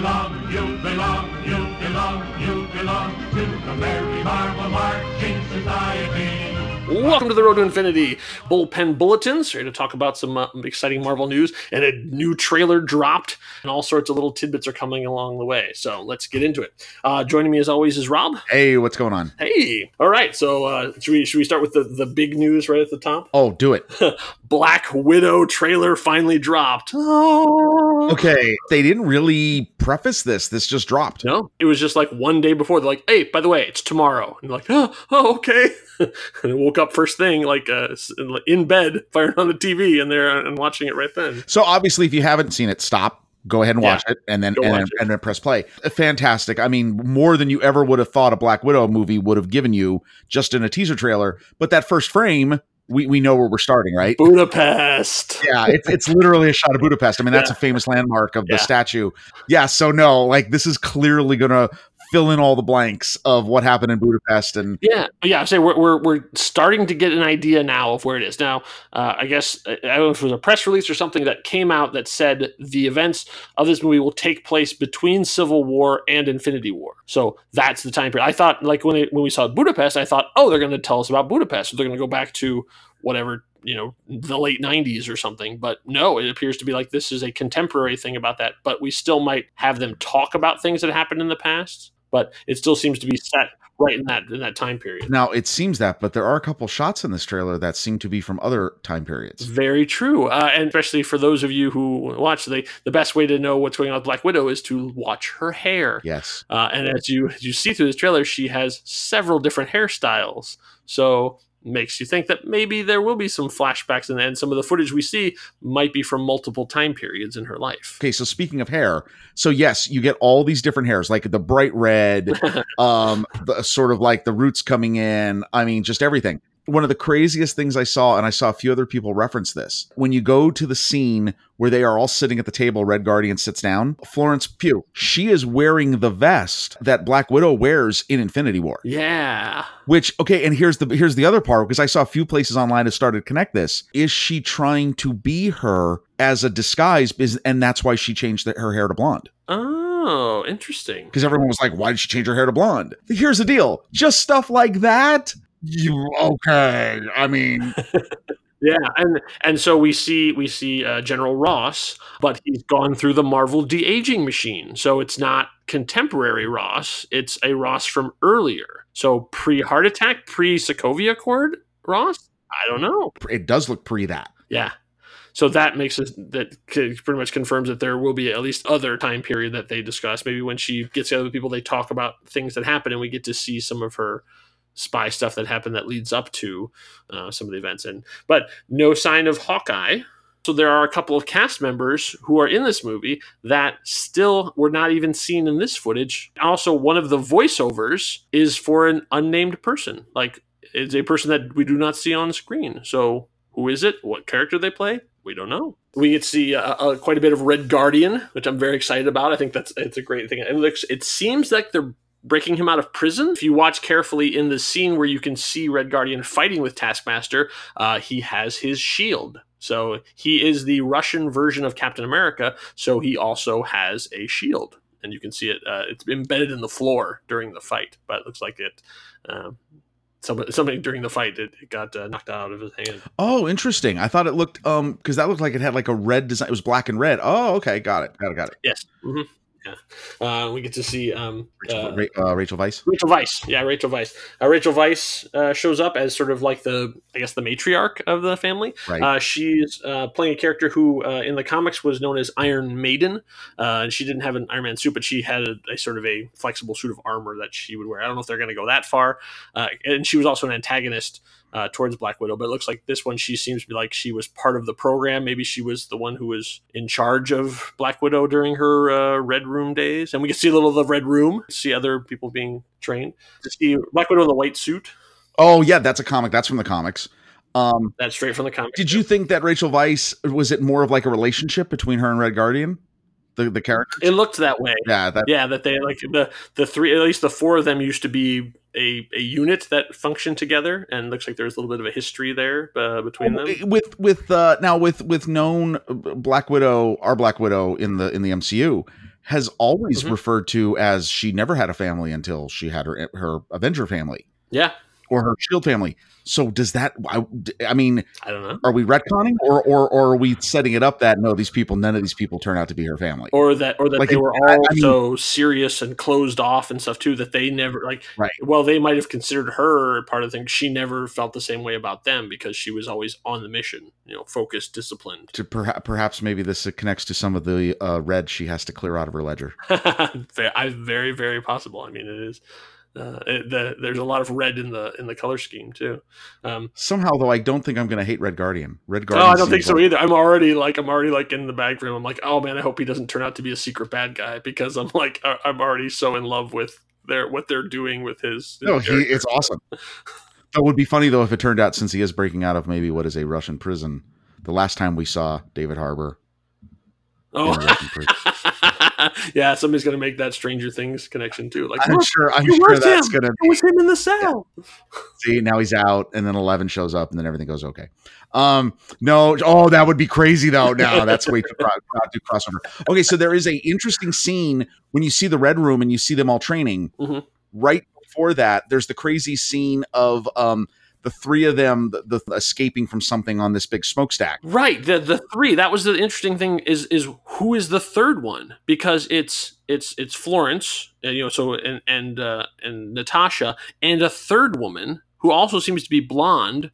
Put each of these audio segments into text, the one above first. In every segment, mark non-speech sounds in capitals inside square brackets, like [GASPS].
belong, you belong, you belong, you belong to the Merry Marvel Marching Society. Welcome to the Road to Infinity Bullpen Bulletins. Here to talk about some uh, exciting Marvel news and a new trailer dropped, and all sorts of little tidbits are coming along the way. So let's get into it. Uh, joining me as always is Rob. Hey, what's going on? Hey, all right. So uh, should we should we start with the the big news right at the top? Oh, do it. [LAUGHS] Black Widow trailer finally dropped. Oh. Okay, they didn't really preface this. This just dropped. No, it was just like one day before. They're like, "Hey, by the way, it's tomorrow." And like, "Oh, [GASPS] oh okay." [LAUGHS] [LAUGHS] and I woke up first thing, like uh, in bed, firing on the TV, and there and watching it right then. So obviously, if you haven't seen it, stop. Go ahead and Yeah. watch it, and then and, then and then press play. Fantastic! I mean, more than you ever would have thought a Black Widow movie would have given you just in a teaser trailer. But that first frame, we we know where we're starting, right? Budapest. [LAUGHS] Yeah, it's it's literally a shot of Budapest. I mean, that's a famous landmark of Yeah. the statue. Yeah, so no, like this is clearly gonna fill in all the blanks of what happened in Budapest, and Yeah, yeah. Say we're, we're we're starting to get an idea now of where it is. Now, uh, I guess I don't know if it was a press release or something that came out that said the events of this movie will take place between Civil War and Infinity War. So that's the time period. I thought, like when it, when we saw Budapest, I thought, oh, they're going to tell us about Budapest. They're going to go back to whatever you know the late 90s or something but no it appears to be like this is a contemporary thing about that but we still might have them talk about things that happened in the past but it still seems to be set right in that in that time period now it seems that, but there are a couple shots in this trailer that seem to be from other time periods. Very true, uh, and especially for those of you who watch, the the best way to know what's going on with Black Widow is to watch her hair. Yes. Uh, and as you as you see through this trailer, she has several different hairstyles, so makes you think that maybe there will be some flashbacks, and and some of the footage we see might be from multiple time periods in her life. Okay, so speaking of hair, so yes, you get all these different hairs, like the bright red, [LAUGHS] um, the sort of like the roots coming in. I mean, just everything. One of the craziest things I saw, and I saw a few other people reference this, when you go to the scene where they are all sitting at the table, Red Guardian sits down. Florence Pugh, she is wearing the vest that Black Widow wears in Infinity War. Yeah, Which okay, and here's the here's the other part because I saw a few places online that started to connect this. Is she trying to be her as a disguise, is, and that's why she changed the, her hair to blonde? Oh, interesting. Because everyone was like, "Why did she change her hair to blonde?" Here's the deal: just stuff like that. You okay? I mean, [LAUGHS] Yeah, and and so we see we see uh, General Ross, but he's gone through the Marvel de aging machine, so it's not contemporary Ross; it's a Ross from earlier. So pre heart attack, pre Sokovia Accord Ross. I don't know. it does look pre that. Yeah, so that makes us that pretty much confirms that there will be at least other time period that they discuss. Maybe when she gets together with people, they talk about things that happen, and we get to see some of her spy stuff that happened that leads up to uh, some of the events. And but no sign of Hawkeye. So there are a couple of cast members who are in this movie that still were not even seen in this footage. Also, one of the voiceovers is for an unnamed person. Like it's a person that we do not see on screen. So who is it? What character they play? We don't know. We get to see uh, uh, quite a bit of Red Guardian, which I'm very excited about. I think that's it's a great thing. It looks. It seems like they're breaking him out of prison. If you watch carefully in the scene where you can see Red Guardian fighting with Taskmaster, uh, he has his shield. So he is the Russian version of Captain America. So he also has a shield, and you can see it. Uh, it's embedded in the floor during the fight, but it looks like it. Uh, somebody, somebody during the fight, it, it got uh, knocked out of his hand. Oh, interesting. I thought it looked um because that looked like it had like a red design. It was black and red. Oh, okay, got it, got it, got it. Yes. hmm Yeah. Uh, we get to see um, Rachel, uh, uh, Rachel Weisz. Rachel Weisz. Yeah, Rachel Weisz. Uh, Rachel Weisz uh, shows up as sort of like the, I guess, the matriarch of the family. Right. Uh, she's uh, playing a character who, uh, in the comics, was known as Iron Maiden. Uh, and she didn't have an Iron Man suit, but she had a, a sort of a flexible suit of armor that she would wear. I don't know if they're going to go that far. Uh, and she was also an antagonist uh, towards Black Widow. But it looks like this one, she seems to be like she was part of the program. Maybe she was the one who was in charge of Black Widow during her uh, Red Room days. And we can see a little of the Red Room, see other people being trained. To see Black Widow in the white suit. Oh yeah, that's a comic. That's from the comics. Um, That's straight from the comic. did you think that Rachel Weisz was it more of like a relationship between her and Red Guardian, the the character? It looked that way. Yeah, that Yeah, that they like the the three at least the four of them used to be a, a unit that functioned together, and looks like there's a little bit of a history there uh, between them. with with uh now with with known Black Widow, our Black Widow in the in the MCU. has always Mhm. referred to as she never had a family until she had her her Avenger family Yeah, or her Shield family. So does that? I, I mean, I don't know. are we retconning or, or or are we setting it up that no, these people, none of these people turn out to be her family? Or that, or that Like, they were all I mean- so serious and closed off and stuff too that they never like. Right. Well, they might have considered her part of the thing. She never felt the same way about them because she was always on the mission. You know, focused, disciplined. to perhaps perhaps maybe this connects to some of the uh, red she has to clear out of her ledger. [LAUGHS] Ve- I very, very possible. I mean, it is. Uh, the, there's a lot of red in the in the color scheme too. Um, Somehow, though, I don't think I'm going to hate Red Guardian. Red no, Guardian. I don't think so either. I'm already like I'm already like in the bag for him. I'm like, oh man, I hope he doesn't turn out to be a secret bad guy because I'm like I- I'm already so in love with their what they're doing with his. his No, he, it's awesome. [LAUGHS] That would be funny though if it turned out since he is breaking out of maybe what is a Russian prison. The last time we saw David Harbour oh. [LAUGHS] a Russian prison, yeah, somebody's gonna make that Stranger Things connection too. Like, I'm look, sure. I'm sure that's him. going to it was him in the cell. see now he's out, and then Eleven shows up, and then everything goes okay. Um, no, oh, that would be crazy though. Now that's way too, cro- not too crossover. Okay, so there is a interesting scene when you see the Red Room and you see them all training. Mhm. Right before that, there's the crazy scene of um the three of them the, the escaping from something on this big smokestack. Right. The the three. That was the interesting thing is is who is the third one? Because it's it's it's Florence, and, you know, so and and uh, and Natasha, and a third woman who also seems to be blonde,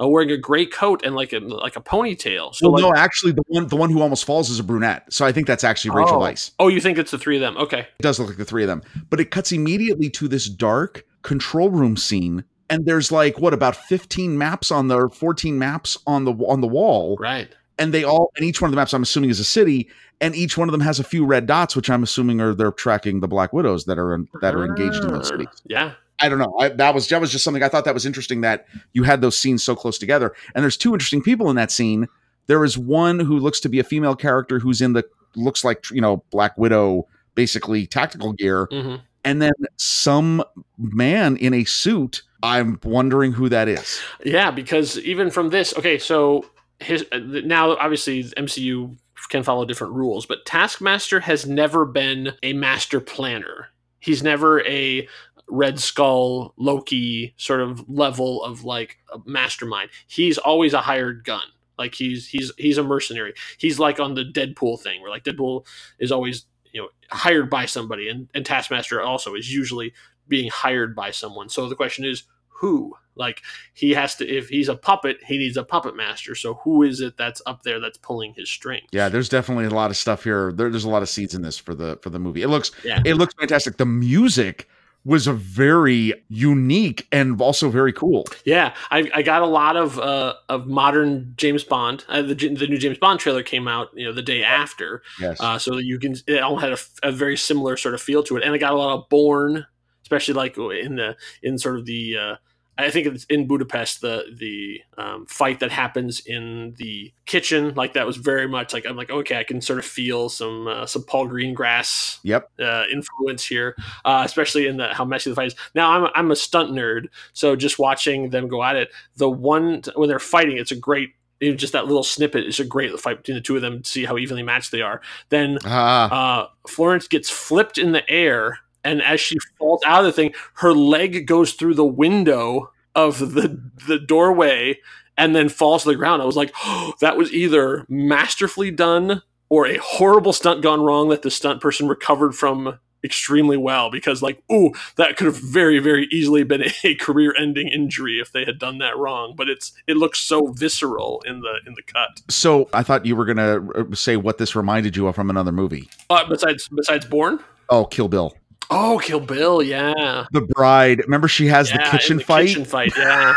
uh, wearing a gray coat and like a like a ponytail. So well, like, no, actually, the one the one who almost falls is a brunette. So I think that's actually Rachel Oh. Weisz. oh, you think it's the three of them? Okay. It does look like the three of them, but it cuts immediately to this dark control room scene, and there's like what about 15 maps on the or 14 maps on the on the wall, Right. and they all and each one of the maps I'm assuming is a city, and each one of them has a few red dots, which I'm assuming are they're tracking the Black Widows that are that are engaged in those cities. Yeah. I don't know. I, that was that was just something I thought that was interesting that you had those scenes so close together. And there's two interesting people in that scene. There is one who looks to be a female character who's in the looks like you know Black Widow, basically tactical gear, hmm and then some man in a suit. I'm wondering who that is. Yeah, because even from this, okay, so his uh, now obviously MCU can follow different rules, but Taskmaster has never been a master planner. He's never a Red Skull Loki sort of level of like a mastermind. He's always a hired gun. Like he's he's he's a mercenary. He's like on the Deadpool thing where like Deadpool is always you know hired by somebody and, and Taskmaster also is usually being hired by someone. So the question is who? Like he has to if he's a puppet, he needs a puppet master. So who is it that's up there that's pulling his strings? Yeah, there's definitely a lot of stuff here. There, there's a lot of seeds in this for the for the movie. It looks Yeah. it looks fantastic. The music was a very unique and also very cool. Yeah, I, I got a lot of uh, of modern James Bond. Uh, the, the new James Bond trailer came out, you know, the day after, Yes. uh, so you can it all had a, a very similar sort of feel to it, and I got a lot of Bourne, especially like in the in sort of the uh, I think it's in Budapest the the um, fight that happens in the kitchen, like that was very much like I'm like okay, I can sort of feel some uh, some Paul Greengrass yep. uh, influence here, uh, especially in the how messy the fight is. Now I'm I'm a stunt nerd, so just watching them go at it, the one when they're fighting, it's a great. Even just that little snippet is a great fight between the two of them to see how evenly matched they are. Then Ah, uh, Florence gets flipped in the air, and as she falls out of the thing, her leg goes through the window of the the doorway and then falls to the ground. I was like, oh, [GASPS] that was either masterfully done or a horrible stunt gone wrong that the stunt person recovered from extremely well because like ooh that could have very very easily been [LAUGHS] a career ending injury if they had done that wrong but it's it looks so visceral in the in the cut so I thought you were gonna uh, say what this reminded you of from another movie. uh, besides besides Bourne Oh, Kill Bill. Oh kill bill yeah The bride. Remember, she has the kitchen the fight. Kitchen fight, yeah.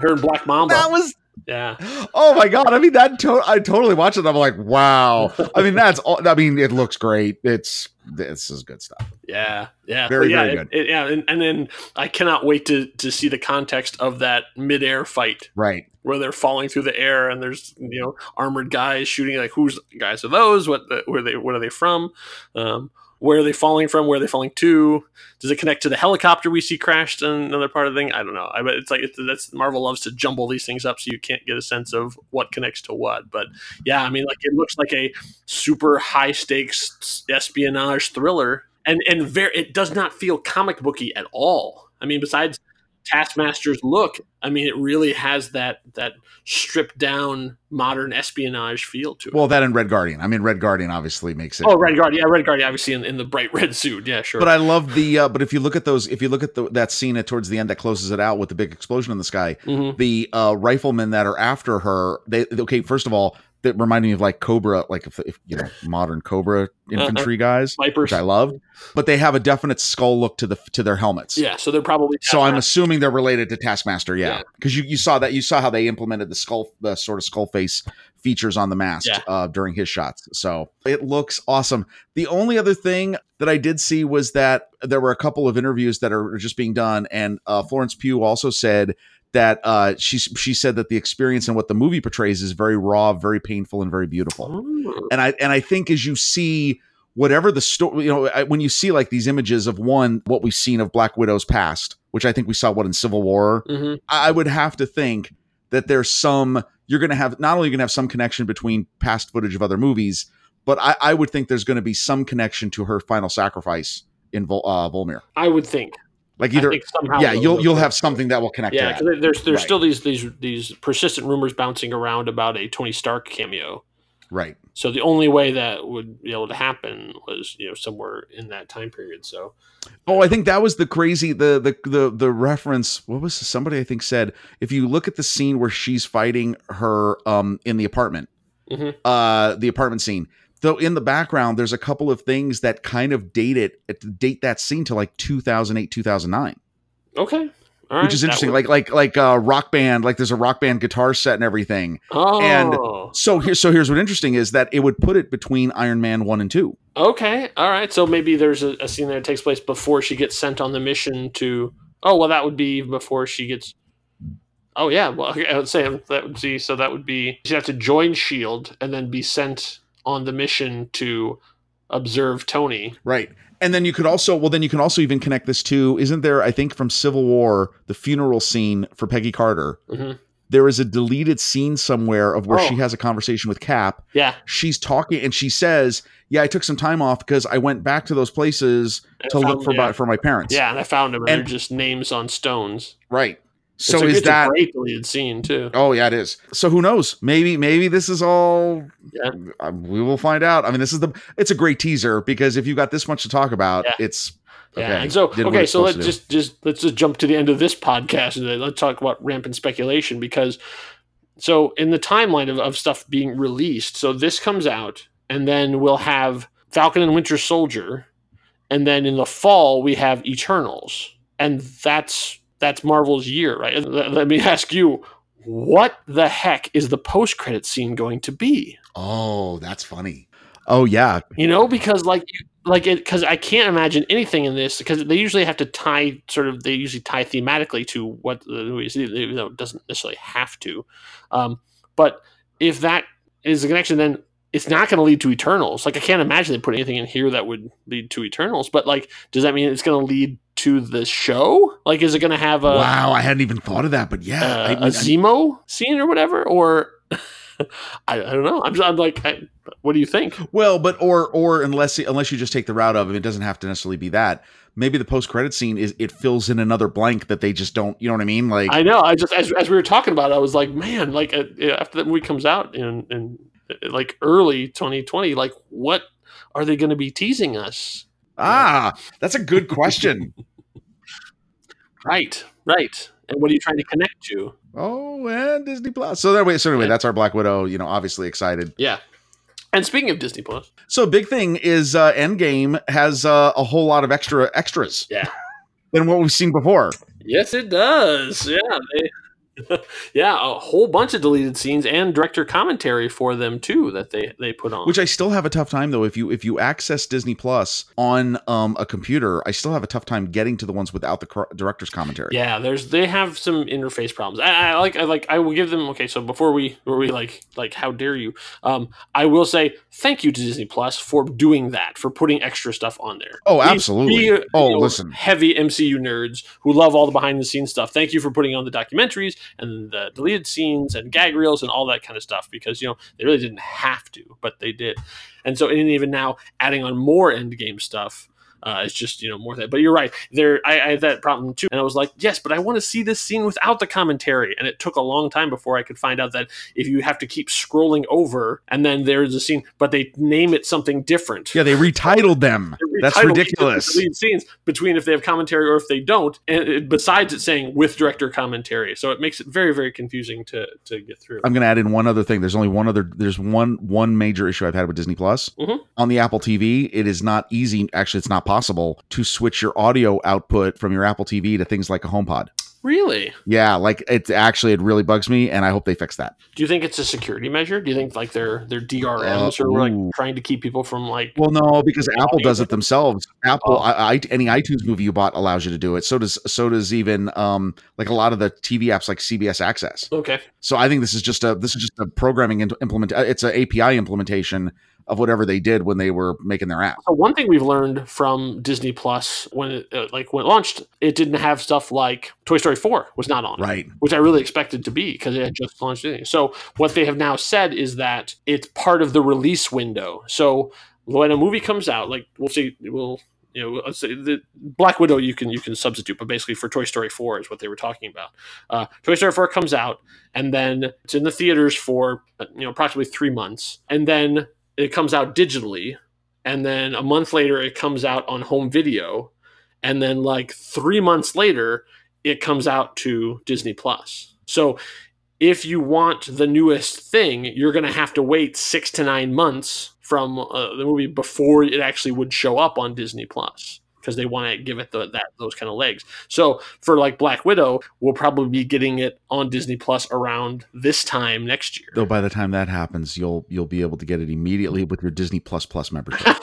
Her and Black Mamba. That was. yeah. Oh my god! I mean, that. To- I totally watched it. I'm like, wow. I mean, that's. all I mean, it looks great. It's. This is good stuff. Yeah, yeah, Very, Well, yeah, very it- good. it- yeah, and, and then I cannot wait to to see the context of that midair fight Right. where they're falling through the air and there's you know armored guys shooting. Like whose guys are those? What the, where they what are they from? Um, where are they falling from? Where are they falling to? Does it connect to the helicopter we see crashed in another part of the thing? I don't know. I it's like it's, that's Marvel loves to jumble these things up so you can't get a sense of what connects to what. But yeah, I mean, like it looks like a super high stakes espionage thriller, and and very it does not feel comic booky at all. I mean, besides Taskmaster's look, I mean, it really has that that stripped down modern espionage feel to it. Well, that and Red Guardian. I mean, Red Guardian obviously makes it. oh, Red Guardian, yeah, Red Guardian, obviously in, in the bright [LAUGHS] red suit, yeah, sure. But I love the. Uh, but if you look at those, if you look at the, that scene at towards the end that closes it out with the big explosion in the sky, Mhm. the uh, riflemen that are after her, they okay. First of all, that reminded me of like Cobra, like if, if you know [LAUGHS] modern Cobra infantry guys, Vipers, which I loved. But they have a definite skull look to the to their helmets. yeah, so they're probably So I'm assuming they're related to Taskmaster, yeah, Yeah. because you, you saw that you saw how they implemented the skull, the sort of skull face features on the mask Yeah. uh, during his shots. So it looks awesome. The only other thing that I did see was that there were a couple of interviews that are just being done, and uh, Florence Pugh also said that uh, she she said that the experience and what the movie portrays is very raw, very painful, and very beautiful Mm. and I and I think as you see whatever the story, you know, I, when you see like these images of one what we've seen of Black Widow's past, which I think we saw what in Civil War, Mhm. I I would have to think that there's some you're going to have not only going to have some connection between past footage of other movies, but I, I would think there's going to be some connection to her final sacrifice in Vol, uh, Vormir. I would think. Like either somehow yeah, you'll you'll have something that will connect Yeah, to because there's there's Right. still these these these persistent rumors bouncing around about a Tony Stark cameo. Right. So the only way that would be able to happen was you know somewhere in that time period. So Oh, I think that was the crazy the the the the reference. What was somebody I think said if you look at the scene where she's fighting her um in the apartment, Mhm. uh the apartment scene. Though in the background, there's a couple of things that kind of date it date that scene to like 2008 2009, okay, all right, which is interesting. would- Like like like uh rock band, like there's a rock band guitar set and everything. oh. and- So here so here's what interesting is that it would put it between Iron Man one and two. okay, all right. So maybe there's a, a scene that takes place before she gets sent on the mission to. Oh well, that would be before she gets. Oh yeah, well okay, I would say that would see. So that would be she'd have to join Shield and then be sent on the mission to observe Tony. Right. And then you could also, well, then you can also even connect this to, isn't there, I think from Civil War, the funeral scene for Peggy Carter? Mhm. There is a deleted scene somewhere of where Oh. she has a conversation with Cap. Yeah, She's talking and she says, Yeah, I took some time off because I went back to those places and to look for, yeah. my, for my parents. Yeah, and I found them, and, And- they're just names on stones. Right. So it's a, is that. a great deleted scene too? Oh yeah, it is. So who knows? Maybe maybe this is all. Yeah. uh, we will find out. I mean, this is the. It's a great teaser because if you've got this much to talk about, Yeah. it's Yeah, okay. and so Did okay, so let's just just let's just jump to the end of this podcast and let's talk about rampant speculation because so in the timeline of, of stuff being released, so this comes out and then we'll have Falcon and Winter Soldier, and then in the fall we have Eternals, and that's that's Marvel's year, right? Let me [LAUGHS] ask you, what the heck is the post credit scene going to be? Oh, that's funny. Oh yeah, you know because like like it because i can't imagine anything in this because they usually have to tie sort of they usually tie thematically to what the movie is even though it doesn't necessarily have to um, but if that is the connection then it's not going to lead to eternals like i can't imagine they put anything in here that would lead to eternals but like does that mean it's going to lead to the show like is it going to have a wow, I hadn't even thought of that, but yeah, uh, I a Zemo scene or whatever or [LAUGHS] I, I don't know I'm, I'm like I, what do you think well, but or or unless unless you just take the route of it doesn't have to necessarily be that. Maybe the post credit scene is it fills in another blank that they just don't. You know what I mean? Like I know. I just as, as we were talking about, it, I was like, man, like uh, after that movie comes out in in like early 2020, like what are they going to be teasing us? ah, that's a good question. [LAUGHS] Right, right. And what are you trying to connect to? oh, and Disney Plus. So that way, so anyway, Yeah. that's our Black Widow. You know, obviously excited. Yeah. And speaking of Disney Plus, So big thing is uh, Endgame has uh, a whole lot of extra extras. Yeah. Than what we've seen before. yes, it does. Yeah, they, [LAUGHS] yeah, a whole bunch of deleted scenes and director commentary for them too that they they put on. Which I still have a tough time though. If you if you access Disney Plus on um, a computer, I still have a tough time getting to the ones without the director's commentary. yeah, there's they have some interface problems. I, I like I like I will give them okay. So before we before we like like how dare you? Um, I will say thank you to Disney Plus for doing that for putting extra stuff on there. Oh, absolutely. we, uh, oh, you know, listen. heavy MCU nerds who love all the behind the scenes stuff. Thank you for putting on the documentaries and the deleted scenes and gag reels and all that kind of stuff because you know they really didn't have to, but they did. And so, and even now, adding on more end game stuff. Uh, it's just you know more that, but you're right. There, I, I had that problem too, and I was like, yes, but I want to see this scene without the commentary. And it took a long time before I could find out that if you have to keep scrolling over, and then there's a scene, but they name it something different. Yeah, they retitled them. They That's ridiculous. Lead scenes between if they have commentary or if they don't, and it, besides it saying with director commentary, so it makes it very very confusing to to get through. I'm going to add in one other thing. There's only one other. There's one one major issue I've had with Disney Plus Mhm. on the Apple TV. It is not easy. Actually, it's not possible to switch your audio output from your Apple TV to things like a HomePod. really? Yeah, like it's actually it really bugs me, and I hope they fix that. Do you think it's a security measure? Do you think like their their DRMs Uh, or like trying to keep people from like? Well, no, because Apple does it themselves. Apple, Oh. I, I, any iTunes movie you bought allows you to do it. So does so does even um like a lot of the TV apps like CBS Access. Okay, So I think this is just a this is just a programming in- implement. uh, It's an API implementation of whatever they did when they were making their app. so one thing we've learned from Disney Plus when it uh, like when it launched, it didn't have stuff like Toy Story Four was not on. it. Right. which I really expected to be because it had just launched. anything. So what they have now said is that it's part of the release window. So when a movie comes out, like we'll see, we'll you know, let's say the Black Widow you can you can substitute, but basically for Toy Story Four is what they were talking about. Uh, Toy Story Four comes out, and then it's in the theaters for uh, you know approximately three months, and then it comes out digitally, and then a month later it comes out on home video, and then like three months later it comes out to Disney Plus. So if you want the newest thing, you're going to have to wait six to nine months from uh, the movie before it actually would show up on Disney Plus because they want to give it the, that those kind of legs. So for like Black Widow, we'll probably be getting it on Disney Plus around this time next year. Though by the time that happens, you'll you'll be able to get it immediately with your Disney Plus Plus membership. [LAUGHS]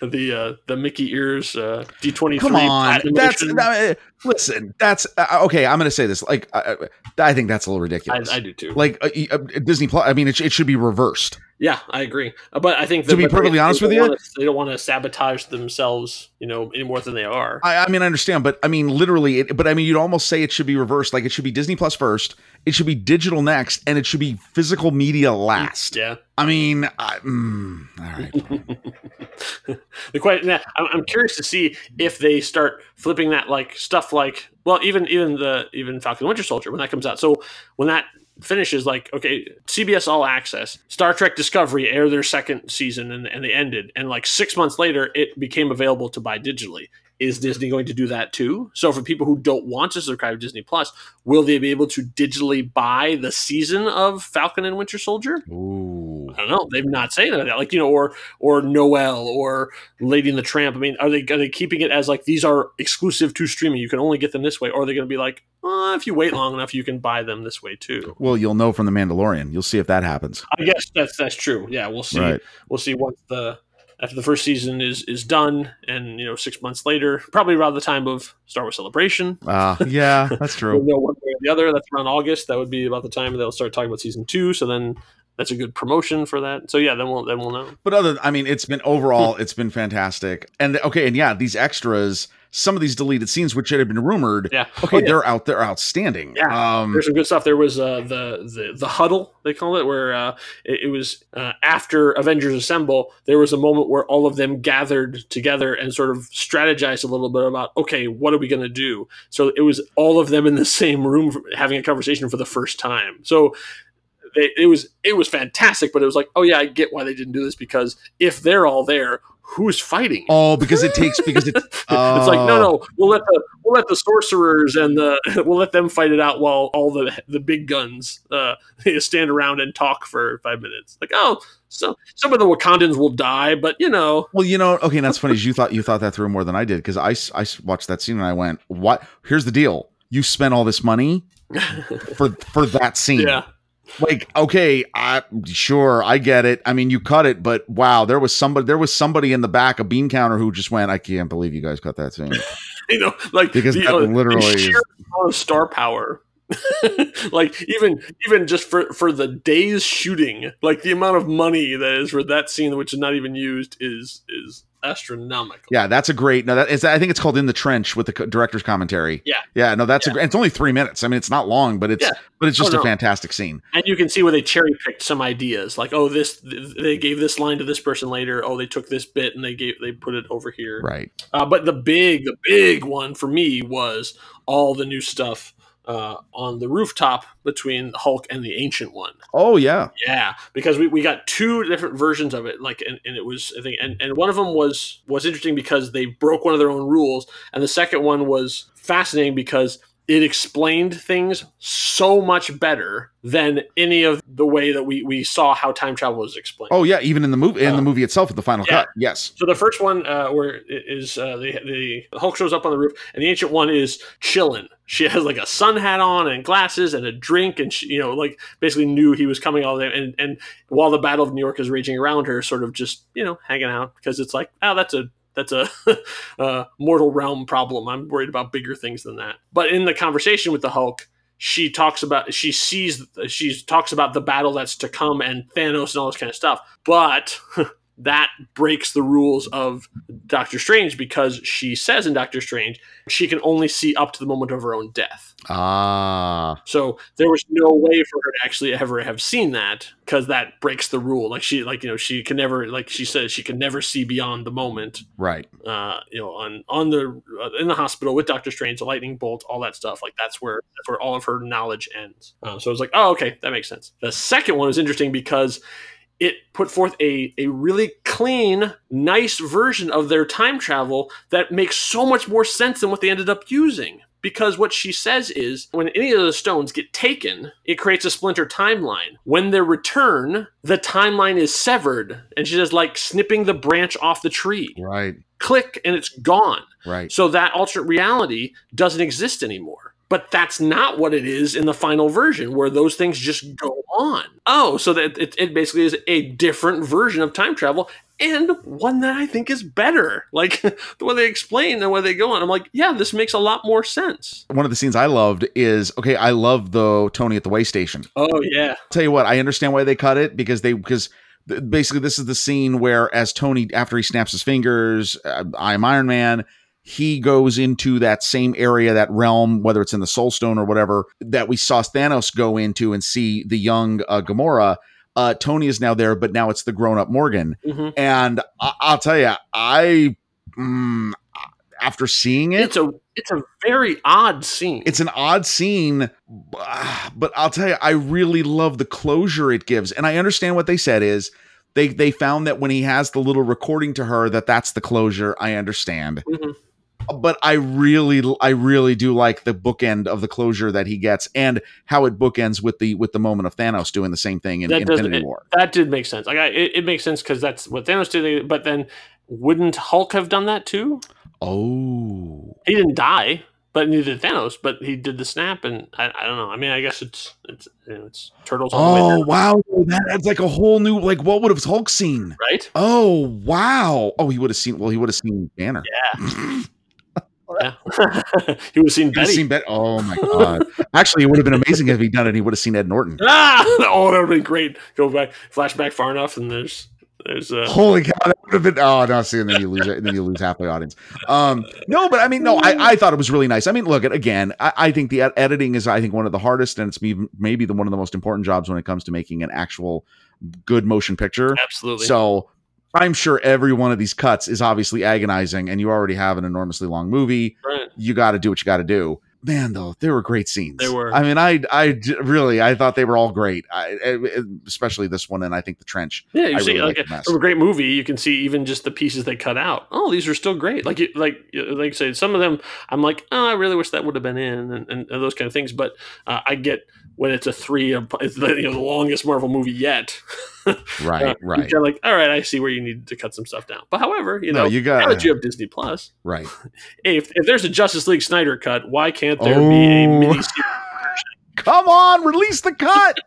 the uh, the Mickey ears uh, D twenty three. Come on, that's uh, listen. That's uh, okay. I'm going to say this. Like, uh, I think that's a little ridiculous. I do too. like uh, uh, Disney Plus. I mean, it, it should be reversed. Yeah, I agree. Uh, But I think To be perfectly they honest with you- wanna- they don't want to sabotage themselves, you know, any more than they are. I, I mean, I understand, but I mean, literally, it, but I mean, you'd almost say it should be reversed. Like, it should be Disney Plus first, it should be digital next, and it should be physical media last. yeah. I mean, I, mm, all right. [LAUGHS] the question, yeah, I'm, I'm curious to see if they start flipping that like stuff like well, even even the even Falcon Winter Soldier when that comes out. So when that finishes, like okay, CBS All Access, Star Trek Discovery aired their second season and, and they ended, and like six months later, it became available to buy digitally. Is Disney going to do that too? So for people who don't want to subscribe to Disney Plus, will they be able to digitally buy the season of Falcon and Winter Soldier? Ooh. I don't know. They've not saying that, like you know, or or Noelle or Lady and the Tramp. I mean, are they are they keeping it as like these are exclusive to streaming? You can only get them this way, or are they going to be like, uh, if you wait long enough, you can buy them this way too? Well, you'll know from the Mandalorian. You'll see if that happens. I guess that's that's true. Yeah, we'll see. Right. We'll see once the after the first season is is done, and you know, six months later, probably around the time of Star Wars Celebration. Uh, [LAUGHS] yeah, that's We'll true. know one way or the other. That's around August. That would be about the time they'll start talking about season two. So then. That's a good promotion for that. So yeah, then we'll then we'll know. But other, I mean, it's been overall, it's been fantastic. And okay, and yeah, these extras, some of these deleted scenes, which had been rumored, Yeah. okay, Oh, yeah. they're out, they're outstanding. Yeah, Um, There's some good stuff. There was uh, the the the huddle they call it, where uh, it, it was uh, after Avengers Assemble. There was a moment where all of them gathered together and sort of strategized a little bit about, okay, what are we going to do? So it was all of them in the [LAUGHS] same room having a conversation for the first time. So they, it was it was fantastic, but it was like, oh yeah, I get why they didn't do this because if they're all there, who's fighting? oh, because it takes, because it, [LAUGHS] it's like no, Oh. no. We'll let the we'll let the sorcerers and the [LAUGHS] we'll let them fight it out while all the the big guns uh, [LAUGHS] stand around and talk for five minutes. Like oh, so some of the Wakandans will die, but you know, Well, you know, okay, and that's funny. You thought you thought that through more than I did because I I watched that scene and I went, "What? Here's the deal: you spent all this money for for that scene. yeah. Like, okay, I sure I get it. I mean, you cut it, but wow, there was somebody there was somebody in the back, a bean counter, who just went, I can't believe you guys cut that scene. [LAUGHS] You know, like Because the, that uh, literally is- sheer of star power. [LAUGHS] like even even just for for the day's shooting, like the amount of money that is for that scene, which is not even used, is is astronomical. Yeah, that's a great. No, that is. I think it's called "In the Trench" with the co- director's commentary. Yeah. yeah. No, that's a Yeah. great. It's only three minutes. I mean, it's not long, but it's Yeah. but it's just Oh, a fantastic scene. and you can see where they cherry picked some ideas like oh this they gave this line to this person later oh they took this bit and they gave they put it over here Right. uh, but the big the big one for me was all the new stuff uh, on the rooftop between hulk and the ancient one Oh yeah. yeah because we, we got two different versions of it like and, and it was i think and, and one of them was was interesting because they broke one of their own rules and the second one was fascinating because it explained things so much better than any of the way that we, we saw how time travel was explained. Oh yeah. Even in the movie, in Uh, the movie itself, with the final yeah. cut. Yes. So the first one, uh, where it is uh, the the Hulk shows up on the roof, and the ancient one is chilling. She has like a sun hat on and glasses and a drink, and she, you know, like basically knew he was coming all day. And and while the Battle of New York is raging around her, sort of just you know hanging out because it's like, oh, that's a that's a [LAUGHS] uh, mortal realm problem. I'm worried about bigger things than that. But in the conversation with the Hulk, she talks about she sees she talks about the battle that's to come and Thanos and all this kind of stuff. But [LAUGHS] that breaks the rules of Doctor Strange because she says in Doctor Strange she can only see up to the moment of her own death. Ah. So there was no way for her to actually ever have seen that because that breaks the rule. Like she, like you know, she can never, like she says, she can never see beyond the moment. right. Uh, you know, on on the uh, in the hospital with Doctor Strange, the lightning bolt, all that stuff. Like that's where that's where all of her knowledge ends. Uh, so I was like, oh, okay, that makes sense. The second one was interesting because it put forth a, a really clean, nice version of their time travel that makes so much more sense than what they ended up using. Because what she says is when any of the stones get taken, it creates a splinter timeline. When they return, the timeline is severed. And she says, like snipping the branch off the tree. Right. Click, and it's gone. Right. So that alternate reality doesn't exist anymore. But that's not what it is in the final version, where those things just go on. Oh, so that it, it basically is a different version of time travel and one that I think is better. [LAUGHS] Like the way they explain and way they go on, I'm like, yeah, this makes a lot more sense. One of the scenes I loved is okay. I love the Tony at the way station. Oh yeah, tell you what, I understand why they cut it because they because basically this is the scene where as Tony after he snaps his fingers, uh, I'm Iron Man. He goes into that same area, that realm, whether it's in the Soul Stone or whatever, that we saw Thanos go into and see the young uh, Gamora. Uh, Tony is now there, but now it's the grown-up Morgan. hmm And I- I'll tell you, I mm, after seeing it, it's a it's a very odd scene. it's an odd scene but i'll tell you i really love the closure it gives and i understand what they said is they they found that when he has the little recording to her that that's the closure i understand Mhm. But i really i really do like the bookend of the closure that he gets and how it bookends with the with the moment of thanos doing the same thing in That infinity war that did make sense. Like I, it, it makes sense because that's what Thanos did. But then, wouldn't Hulk have done that too? oh he didn't die, but neither did Thanos. But he did the snap, and I, I don't know. I mean, I guess it's it's you know, it's turtles all the way oh wow that adds like a whole new like what would have hulk seen right? oh wow oh he would have seen well he would have seen banner Yeah. [LAUGHS] Yeah, [LAUGHS] he would have seen He Betty. seen Bet- oh my god! Actually, it would have been amazing if he'd done it. He would have seen Ed Norton. [LAUGHS] ah, oh, that would have been great. Go back, flashback far enough, and there's there's uh, Holy cow! That would have been. Oh no! See, and then you lose it, and then you lose half the audience. Um, no, but I mean, no, I, I thought it was really nice. I mean, look, at again, I, I think the ed- editing is, I think, one of the hardest, and it's me- maybe the one of the most important jobs when it comes to making an actual good motion picture. absolutely. So I'm sure every one of these cuts is obviously agonizing, and you already have an enormously long movie. right. You got to do what you got to do. Man, though, they were great scenes. They were. I mean, I, I really, I thought they were all great. I, especially this one, and I think the trench. Yeah, you I see, really like like from a great movie, you can see even just the pieces they cut out. Oh, these are still great. Like, you, like, like I say, some of them, I'm like, oh, I really wish that would have been in, and, and, and those kind of things. But uh, I get when it's a three, it's the, you know, the longest Marvel movie yet. [LAUGHS] Right, [LAUGHS] Uh, right, You're like, all right, I see where you need to cut some stuff down. But however, you No, know, you got- now that you have Disney Plus, right. [LAUGHS] if if there's a Justice League Snyder cut, why can't there be a Oh. mini [LAUGHS] Come on, release the cut.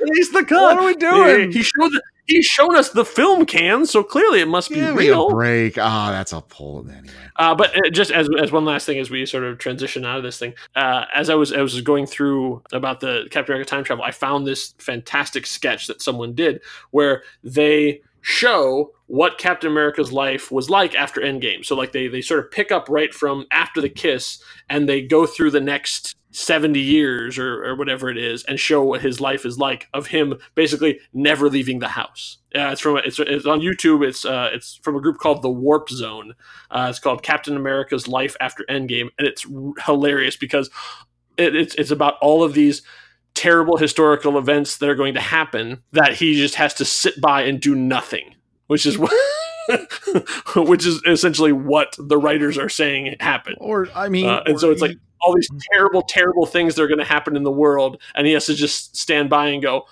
Release the cut. What are we doing? He showed the, he's shown us the film can, so clearly it must be Give me a real. break. Ah, that's a pull anyway. Uh, but uh, just as, as one last thing, as we sort of transition out of this thing, uh, as I was I was going through about the Captain America time travel, I found this fantastic sketch that someone did where they show what Captain America's life was like after Endgame. So like they they sort of pick up right from after the kiss, and they go through the next 70 years or, or whatever it is and show what his life is like of him basically never leaving the house. Uh, it's from it's, it's on youtube. It's uh, it's from a group called the warp zone. Uh, it's called captain america's life after endgame. And it's r- hilarious because it, it's, it's about all of these terrible historical events that are going to happen that he just has to sit by and do nothing which is [LAUGHS] what [LAUGHS] which is essentially what the writers are saying happened Or I mean, uh, and so it's like all these terrible, terrible things that are going to happen in the world, and he has to just stand by and go,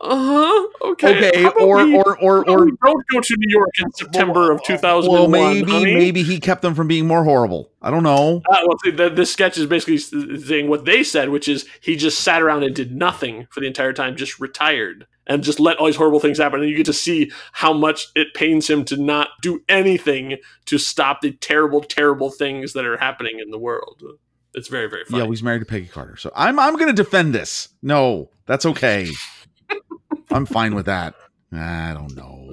"Uh huh, okay, okay, or, we- or or or don't go to New York in September of 2001." well, maybe honey? maybe he kept them from being more horrible. I don't know. Uh, well, see, the, this sketch is basically saying what they said, which is he just sat around and did nothing for the entire time, just retired and just let all these horrible things happen. And you get to see how much it pains him to not do anything to stop the terrible, terrible things that are happening in the world. It's very, very funny. Yeah, he's married to Peggy Carter, so I'm I'm going to defend this. No, that's okay. [LAUGHS] I'm fine with that. I don't know.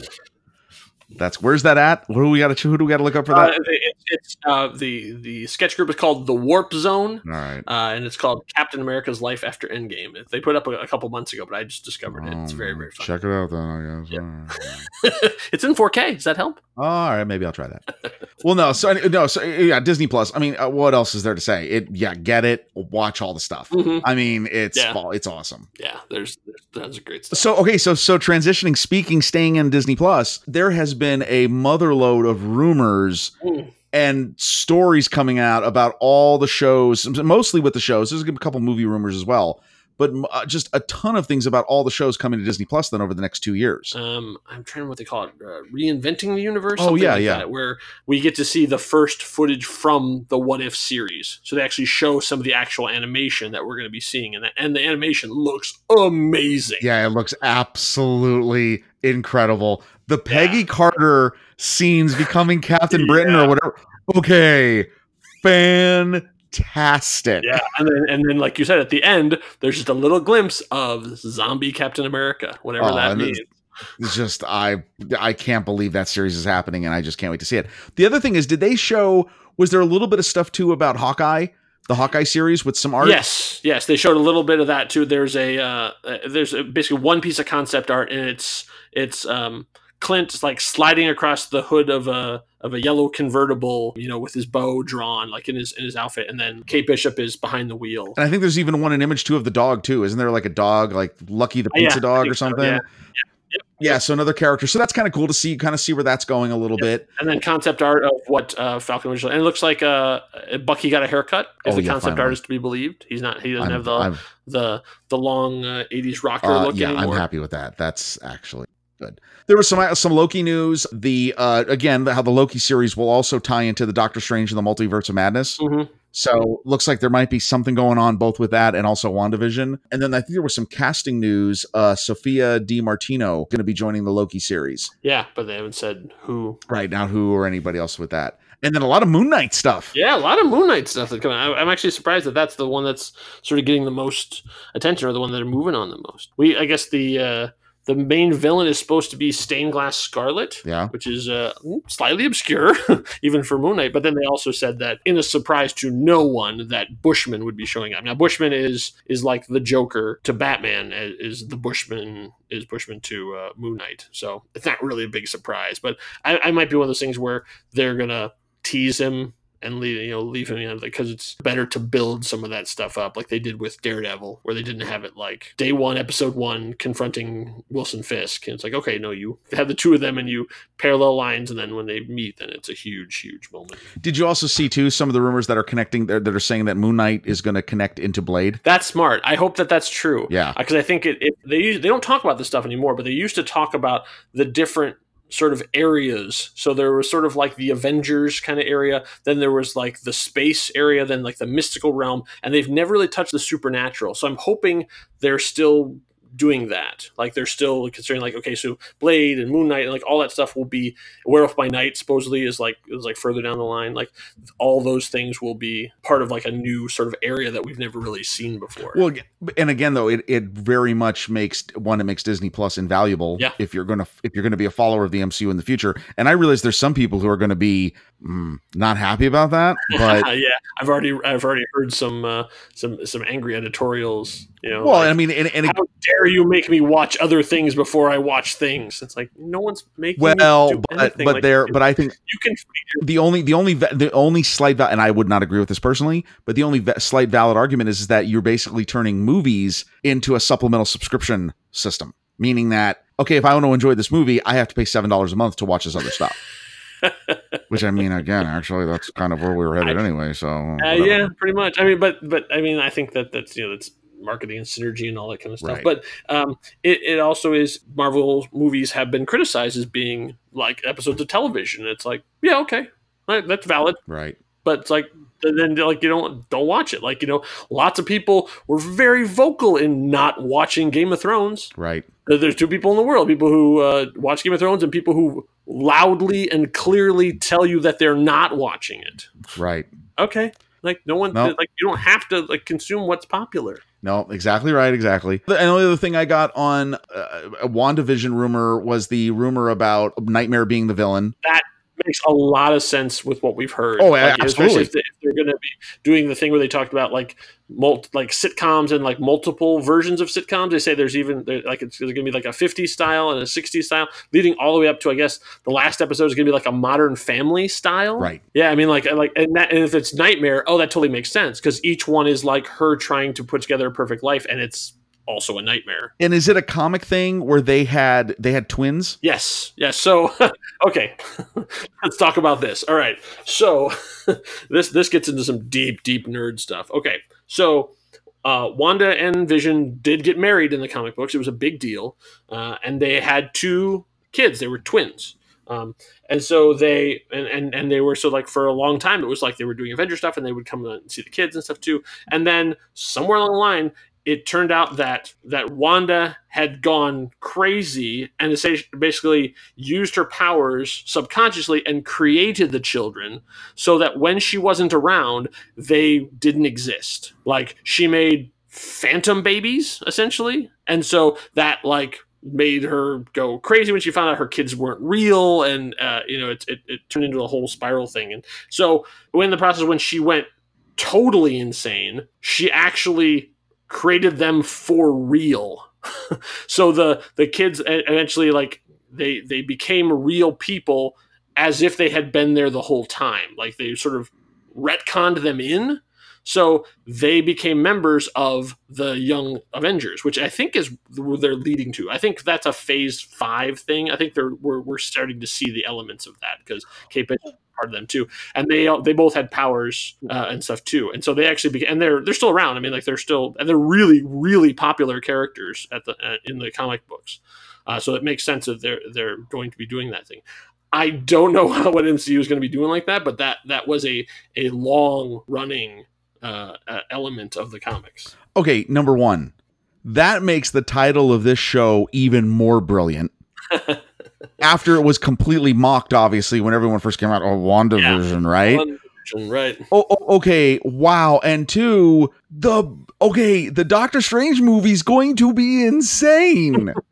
That's where's that at? Who do we got to who do we got to look up for Uh, that? it, it's uh, the the sketch group is called the Warp Zone, All right. uh, and it's called Captain America's Life After Endgame. They put up a, a couple months ago, but I just discovered it. It's very very fun. Check it out then. I guess. All right. [LAUGHS] it's in 4K. Does that help? All right, maybe I'll try that. well, no, so no, so yeah, Disney Plus. I mean, uh, what else is there to say? It, yeah, get it, watch all the stuff. Mhm. I mean, it's Yeah. it's awesome. Yeah, there's, there's tons of great stuff. So okay, so so transitioning, speaking, staying in Disney Plus, there has been a motherload of rumors Mm. and stories coming out about all the shows, mostly with the shows. There's a couple movie rumors as well, but uh, just a ton of things about all the shows coming to Disney Plus then over the next two years. Um, I'm trying to what they call it, uh, reinventing the universe. Oh, yeah, like yeah. that, where we get to see the first footage from the What If series. So they actually show some of the actual animation that we're going to be seeing, and the, and the animation looks amazing. Yeah, it looks absolutely incredible. The Peggy Carter scenes becoming Captain Britain or whatever. Okay, fantastic. Yeah, and then and then like you said at the end, there's just a little glimpse of zombie Captain America, whatever Oh, that means. It's just I I can't believe that series is happening, and I just can't wait to see it. The other thing is, did they show? Was there a little bit of stuff too about Hawkeye, the Hawkeye series with some art? Yes, yes, they showed a little bit of that too. There's a uh, uh, there's a, basically one piece of concept art, and it's it's um, Clint like sliding across the hood of a of a yellow convertible, you know, with his bow drawn, like in his in his outfit, and then Kate Bishop is behind the wheel. And I think there's even one an image too of the dog too. Isn't there like a dog, like Lucky the Oh, yeah, pizza dog think or so, something? yeah. Yeah, so another character. So that's kind of cool to see, kind of see where that's going a little bit. And then concept art of what uh, Falcon was, and it looks like uh, Bucky got a haircut. If Oh, the yeah, concept finally. art is to be believed, he's not. He doesn't I'm, have the I'm, the the long uh, '80s rocker uh, look yeah, anymore. I'm happy with that. That's actually good. There was some some Loki news. The uh again, how the Loki series will also tie into the Doctor Strange and the Multiverse of Madness. Mhm. So looks like there might be something going on both with that and also WandaVision. And then I think there was some casting news. Uh Sophia Di Martino going to be joining the Loki series. Yeah, but they haven't said who. Right now, who or anybody else with that. And then a lot of Moon Knight stuff. Yeah, a lot of Moon Knight stuff that's coming. I, I'm actually surprised that that's the one that's sort of getting the most attention, or the one that are moving on the most. We, I guess, the uh, the main villain is supposed to be Stained Glass Scarlet. Yeah. which is uh, slightly obscure, [LAUGHS] even for Moon Knight. But then they also said that, in a surprise to no one, that Bushman would be showing up. Now, Bushman is is like the Joker to Batman, is the Bushman is Bushman to uh, Moon Knight. So it's not really a big surprise. But I, I might be one of those things where they're gonna tease him and leave you know leave him you know because it's better to build some of that stuff up like they did with Daredevil where they didn't have it like day one episode one confronting Wilson Fisk and it's like okay no you have the two of them and you parallel lines and then when they meet then it's a huge huge moment. Did you also see too some of the rumors that are connecting there that are saying that Moon Knight is going to connect into Blade? That's smart. I hope that that's true. Yeah, uh, because I think it, it they they don't talk about this stuff anymore, but they used to talk about the different sort of areas. So there was sort of like the Avengers kind of area, then there was like the space area, then like the mystical realm, and they've never really touched the supernatural. So I'm hoping they're still doing that. Like they're still considering like okay, so Blade and Moon Knight and like all that stuff will be Werewolf by Night supposedly is like is like further down the line. Like all those things will be part of like a new sort of area that we've never really seen before. Well, and again though, it, it very much makes one it makes Disney Plus invaluable. Yeah. If you're gonna if you're gonna be a follower of the MCU in the future, and I realize there's some people who are going to be mm, not happy about that, [LAUGHS] but yeah, I've already I've already heard some uh, some some angry editorials. You know, well, like, I mean, and, and how dare you make me watch other things before I watch things? It's like no one's making. me well, but but Like, there, but I think you can. the only the only the only slight and I would not agree with this personally, but the only slight valid argument is, is that you're basically turning movies into a supplemental subscription system, meaning that okay, if I want to enjoy this movie, I have to pay seven dollars a month to watch this other stuff. [LAUGHS] Which I mean, again, actually, that's kind of where we were headed anyway. So Uh, yeah, pretty much. I mean, but but I mean, I think that that's you know that's marketing and synergy and all that kind of stuff. Right. But um, it it also is Marvel movies have been criticized as being like episodes of television. It's like yeah, okay, Right, that's valid. right. but it's like then like you don't don't watch it like you know lots of people were very vocal in not watching game of thrones Right. There's two people in the world people who uh, watch game of thrones and people who loudly and clearly tell you that they're not watching it Right. okay like no one No. like you don't have to like consume what's popular No, exactly right, exactly. The and the only other thing I got on uh, a WandaVision rumor was the rumor about Nightmare being the villain. Makes a lot of sense with what we've heard. Oh, like, absolutely. Especially if, they, they're going to be doing the thing where they talked about like mul- like sitcoms and like multiple versions of sitcoms. They say there's even like it's going to be like a 50s style and a 60s style, leading all the way up to I guess the last episode is going to be like a Modern Family style. Right. Yeah, I mean, like, like, and, that, and if it's Nightmare, oh, that totally makes sense because each one is like her trying to put together a perfect life, and it's also a nightmare. And is it a comic thing where they had they had twins? Yes, yes. So, [LAUGHS] okay, [LAUGHS] let's talk about this. All right, so [LAUGHS] this this gets into some deep, deep nerd stuff. Okay, so uh, Wanda and Vision did get married in the comic books. It was a big deal, uh, and they had two kids. They were twins. Um, and so they and, and and they were so like for a long time it was like they were doing Avenger stuff and they would come and see the kids and stuff too. And then somewhere along the line, it turned out that that Wanda had gone crazy and basically used her powers subconsciously and created the children so that when she wasn't around, they didn't exist. Like she made phantom babies essentially, and so that like made her go crazy when she found out her kids weren't real and uh, you know it, it, it turned into a whole spiral thing and so in the process when she went totally insane she actually created them for real [LAUGHS] so the the kids eventually like they they became real people as if they had been there the whole time like they sort of retconned them in so they became members of the Young Avengers, which I think is where they're leading to. I think that's a Phase Five thing. I think they're we're, we're starting to see the elements of that because Kate Bishop is part of them too, and they all- they both had powers uh, and stuff too, and so they actually became and they're they're still around. I mean, like they're still and they're really really popular characters at the uh, in the comic books. Uh, so it makes sense that they're they're going to be doing that thing. I don't know [LAUGHS] how what MCU is going to be doing like that, but that that was a a long running uh, uh, element of the comics. Okay, number one, that makes the title of this show even more brilliant. [LAUGHS] After it was completely mocked, obviously, when everyone first came out, oh, WandaVision, right? WandaVision, right. Oh, oh, okay, wow. And two, the okay, the Doctor Strange movie's going to be insane. [LAUGHS]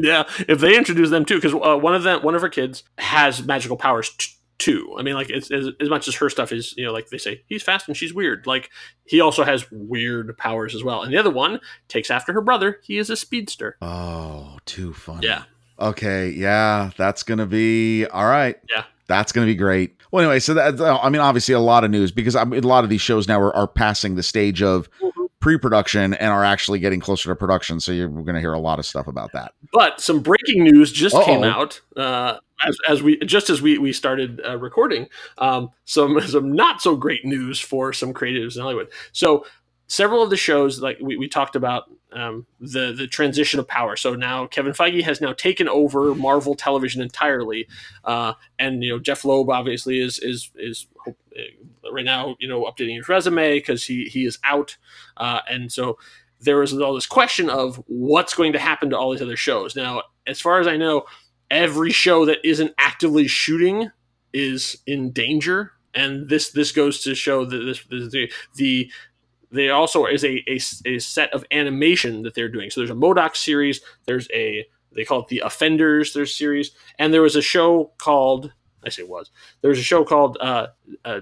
Yeah, if they introduce them too, because uh, one of them, one of her kids has magical powers t- too. I mean, like it's as, as much as her stuff is, you know, like they say he's fast and she's weird. Like he also has weird powers as well. And the other one takes after her brother. He is a speedster. oh, too funny. Yeah. Okay, yeah, that's gonna be all right. Yeah. That's gonna be great. Well, anyway, so that I mean, obviously, a lot of news because I mean, a lot of these shows now are, are passing the stage of Mhm. pre-production and are actually getting closer to production. So you're going to hear a lot of stuff about that. But some breaking news just came Uh-oh. out uh, as, as we just as we we started uh, recording. Um, some [LAUGHS] some not so great news for some creatives in Hollywood. So several of the shows, like we, we talked about, um, the the transition of power. So now Kevin Feige has now taken over Marvel Television entirely, uh, and you know Jeph Loeb obviously is is is uh, right now you know updating his resume because he he is out, uh, and so there is all this question of what's going to happen to all these other shows. Now, as far as I know, every show that isn't actively shooting is in danger, and this this goes to show that this, this the the they also is a, a, a set of animation that they're doing. So there's a M.O.D.O.K. series, there's a they call it the Offenders, there's series, and there was a show called I say it was there was a show called uh, uh,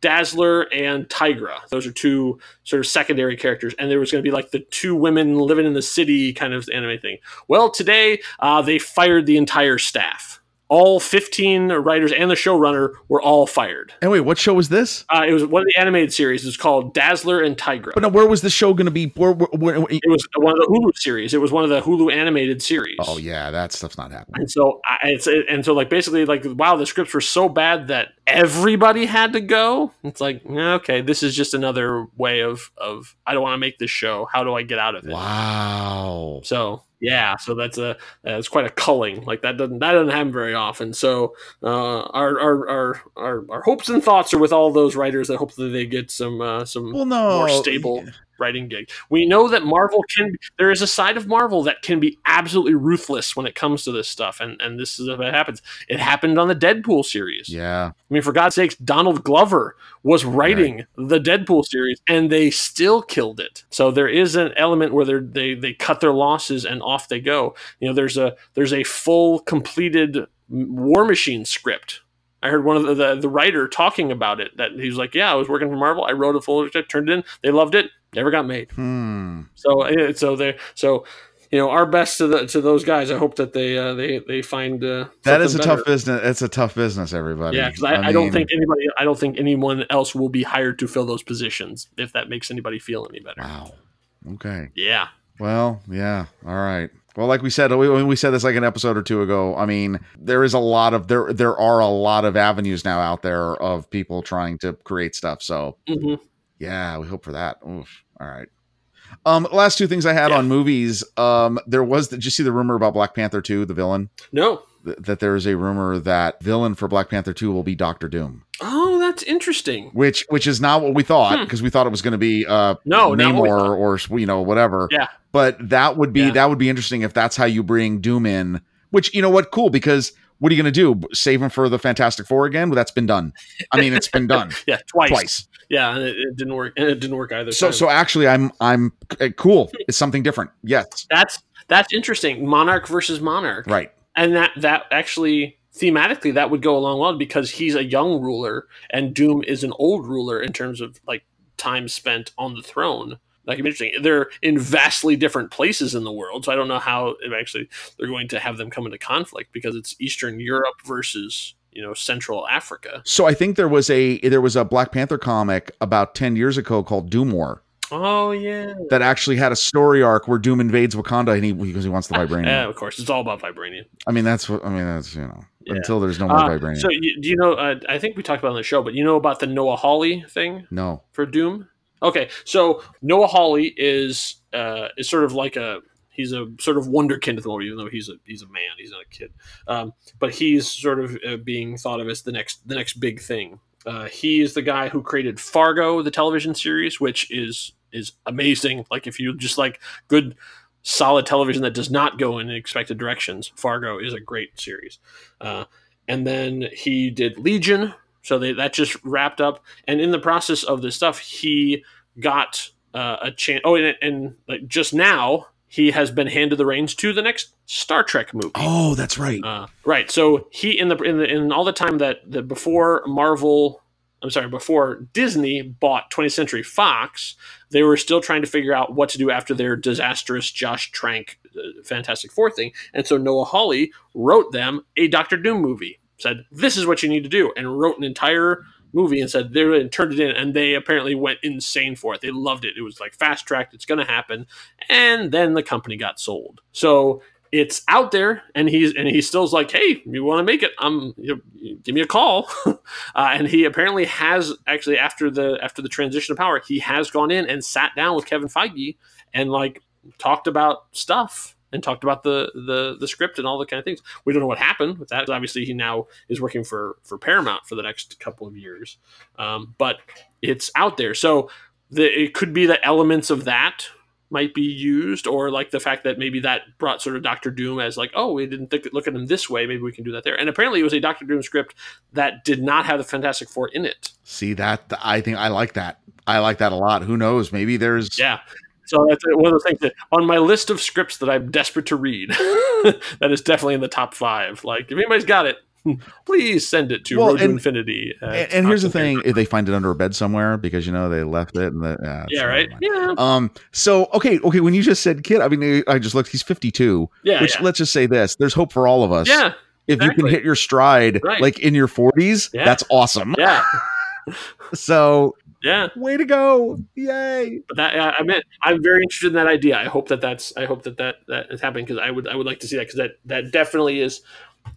Dazzler and Tigra. Those are two sort of secondary characters, and there was going to be like the two women living in the city kind of anime thing. Well, today uh, they fired the entire staff. All 15 writers and the showrunner were all fired. And wait, what show was this? Uh, it was one of the animated series. It's called Dazzler and Tigra. But no, where was the show going to be? Where, where, where- It was one of the Hulu series. It was one of the Hulu animated series. oh yeah, that stuff's not happening. And so I- it's and so like basically like wow the scripts were so bad that everybody had to go. It's like okay, this is just another way of of I don't want to make this show. How do I get out of it? Wow. So yeah, so that's a that's quite a culling. Like that doesn't that doesn't happen very often. So uh, our, our our our our hopes and thoughts are with all those writers. that hopefully they get some uh, some Well, no. more stable writing gig. We know that Marvel can. There is a side of Marvel that can be absolutely ruthless when it comes to this stuff, and and this is what happens. It happened on the Deadpool series. Yeah. I mean, for God's sakes, Donald Glover was writing the Deadpool series, and they still killed it. So there is an element where they're, they they cut their losses and off they go. You know, there's a there's a full completed War Machine script. I heard one of the, the the writer talking about it. That he was like, "Yeah, I was working for Marvel. I wrote a full script, turned it in. They loved it. Never got made. Hmm. So so they so." You know, our best to the to those guys. I hope that they uh, they they find uh, That is a something tough business. It's a tough business, everybody. Yeah, because I, I, don't think anybody, I don't think anyone else will be hired to fill those positions. If that makes anybody feel any better. Wow. Okay. Yeah, Well, yeah. All right. Well, like we said, we, we said this like an episode or two ago, I mean, there is a lot of there. There are a lot of avenues now out there of people trying to create stuff. So hmm yeah, we hope for that. Oof. All right. Um, last two things I had Yeah. on movies. Um, there was. Did you see the rumor about Black Panther two, the villain? no. Th- that there is a rumor that villain for Black Panther two will be Doctor Doom, Oh, that's interesting. which which is not what we thought Hmm. because we thought it was going to be uh No, Namor or you know whatever. Yeah. But that would be Yeah. that would be interesting if that's how you bring Doom in. Which you know what, cool because what are you going to do? Save him for the Fantastic Four again? Well, that's been done. I mean, it's been done [LAUGHS] Yeah, twice. twice. Yeah, and it, it didn't work. And it didn't work either. So time. so actually, I'm I'm uh, cool. It's something different. Yes, that's that's interesting. Monarch versus Monarch. right. and that that actually thematically that would go along well because he's a young ruler and Doom is an old ruler in terms of like time spent on the throne. Be interesting. They're in vastly different places in the world, so I don't know how actually they're going to have them come into conflict because it's Eastern Europe versus you know Central Africa. So I think there was a there was a Black Panther comic about ten years ago called Doom War Oh yeah, that actually had a story arc where Doom invades Wakanda and he because he wants the [LAUGHS] vibranium. yeah. Of course, it's all about vibranium. I mean, that's what I mean. That's you know Yeah. until there's no more Uh, vibranium. so you, do you know? Uh, I think we talked about it on the show, but you know about the Noah Hawley thing? no, for Doom? Okay, so Noah Hawley is uh, is sort of like a he's a sort of wonderkind at the moment, even though he's a he's a man, he's not a kid. Um, but he's sort of uh, being thought of as the next the next big thing. Uh, he is the guy who created Fargo, the television series, which is is amazing. Like if you just like good solid television that does not go in expected directions, Fargo is a great series. Uh, and then he did Legion, so they, that just wrapped up. And in the process of this stuff, he got uh, a chance. Oh, and, and like just now, he has been handed the reins to the next Star Trek movie. oh, that's right. Uh, right. So he in the in the in all the time that the before Marvel, I'm sorry, before Disney bought 20th Century Fox, they were still trying to figure out what to do after their disastrous Josh Trank uh, Fantastic Four thing, and so Noah Hawley wrote them a Doctor Doom movie. said, "This is what you need to do," and wrote an entire movie and said they and turned it in, and they apparently went insane for it. They loved it. It was like fast tracked. It's going to happen, and then the company got sold. So it's out there and he's and he still's like hey you want to make it? Um you know, give me a call. [LAUGHS] Uh, and he apparently has actually after the after the transition of power he has gone in and sat down with kevin feige and like talked about stuff and talked about the the the script and all the kind of things. We don't know what happened with that. Obviously he now is working for for paramount for the next couple of years. Um, but it's out there. So the, it could be the elements of that might be used, or like the fact that maybe that brought sort of Doctor Doom as like, oh, we didn't think, look at him this way. Maybe we can do that there. And apparently, it was a Doctor Doom script that did not have the Fantastic Four in it. See that? I think I like that. I like that a lot. Who knows? Maybe there's yeah. So that's one of the things that on my list of scripts that I'm desperate to read, [LAUGHS] that is definitely in the top five. Like if anybody's got it, [LAUGHS] please send it to well, Road to Infinity. and, and here's the thing: if they find it under a bed somewhere because you know they left it, and the, uh, yeah, right, yeah. Um. So okay, okay. When you just said kid, I mean, I just looked. He's 52. Yeah. Which yeah. let's just say this: there's hope for all of us. Yeah. If exactly. you can hit your stride right. like in your 40s, yeah. that's awesome. Yeah. [LAUGHS] so yeah way to go yay but that i mean i'm very interested in that idea i hope that that's i hope that that that is happening because i would i would like to see that because that that definitely is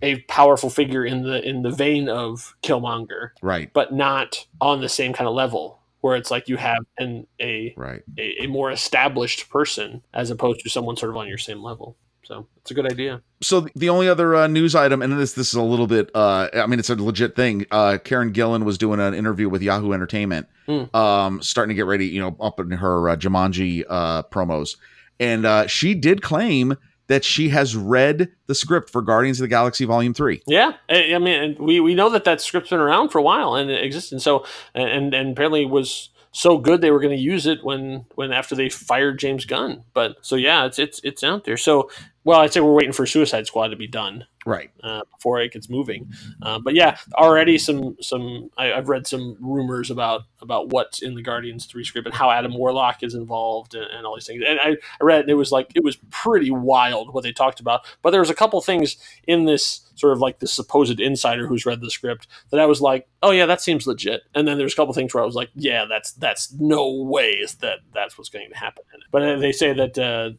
a powerful figure in the in the vein of Killmonger, right? But not on the same kind of level where it's like you have an a right a, a more established person as opposed to someone sort of on your same level. So it's a good idea. So the only other uh, news item, and this this is a little bit, uh, I mean, it's a legit thing. Uh, Karen Gillan was doing an interview with Yahoo Entertainment, mm. um, starting to get ready, you know, up in her uh, Jumanji uh, promos, and uh, she did claim that she has read the script for Guardians of the Galaxy Volume Three. Yeah, I mean, we we know that that script's been around for a while and it exists, and so and and apparently was so good they were going to use it when when after they fired James Gunn. But so yeah, it's it's it's out there. So well, I'd say we're waiting for Suicide Squad to be done, right, uh, before it gets moving. Uh, but yeah, already some some I, have read some rumors about about what's in the Guardians three script and how Adam Warlock is involved and, and all these things. And I, I read it was like it was pretty wild what they talked about. But there was a couple things in this sort of like the supposed insider who's read the script that I was like, oh yeah, that seems legit. And then there's a couple things where I was like, yeah, that's that's no ways that that's what's going to happen. But they say that. Uh,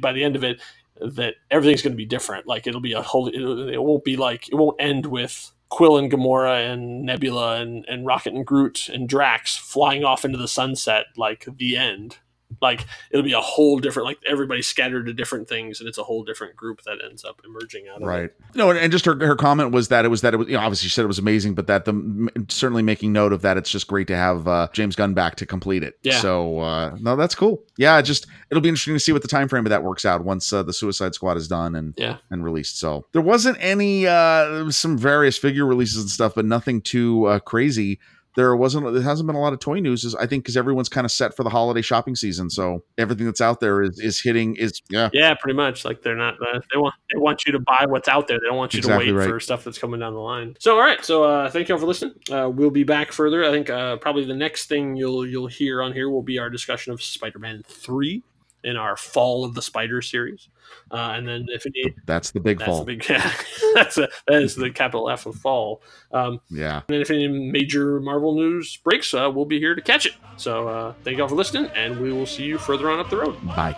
by the end of it, that everything's going to be different. Like it'll be a whole. It, it won't be like it won't end with Quill and Gamora and Nebula and, and Rocket and Groot and Drax flying off into the sunset like the end like it'll be a whole different like everybody scattered to different things and it's a whole different group that ends up emerging out of right it. Right. No and, and just her, her comment was that it was that it was you know obviously she said it was amazing but that the certainly making note of that it's just great to have uh, james gunn back to complete it. Yeah. So uh no that's cool. Yeah just it'll be interesting to see what the time frame of that works out once uh, the suicide squad is done and yeah. and released. So there wasn't any uh some various figure releases and stuff but nothing too uh, crazy there wasn't there hasn't been a lot of toy news is i think because everyone's kind of set for the holiday shopping season. So everything that's out there is is hitting is yeah. Yeah pretty much. Like they're not uh, they want they want you to buy what's out there. They don't want you exactly to wait right. for stuff that's coming down the line. So all right. So uh thank you all for listening. Uh we'll be back further. I think uh probably the next thing you'll you'll hear on here will be our discussion of spider-man 3 in our fall of the spider series uh, and then if any, that's the big that's fall. The big, [LAUGHS] yeah, that's a, that is the capital F of fall. Um, yeah. And then if any major Marvel news breaks, uh, we'll be here to catch it. So uh, thank you all for listening, and we will see you further on up the road. Bye.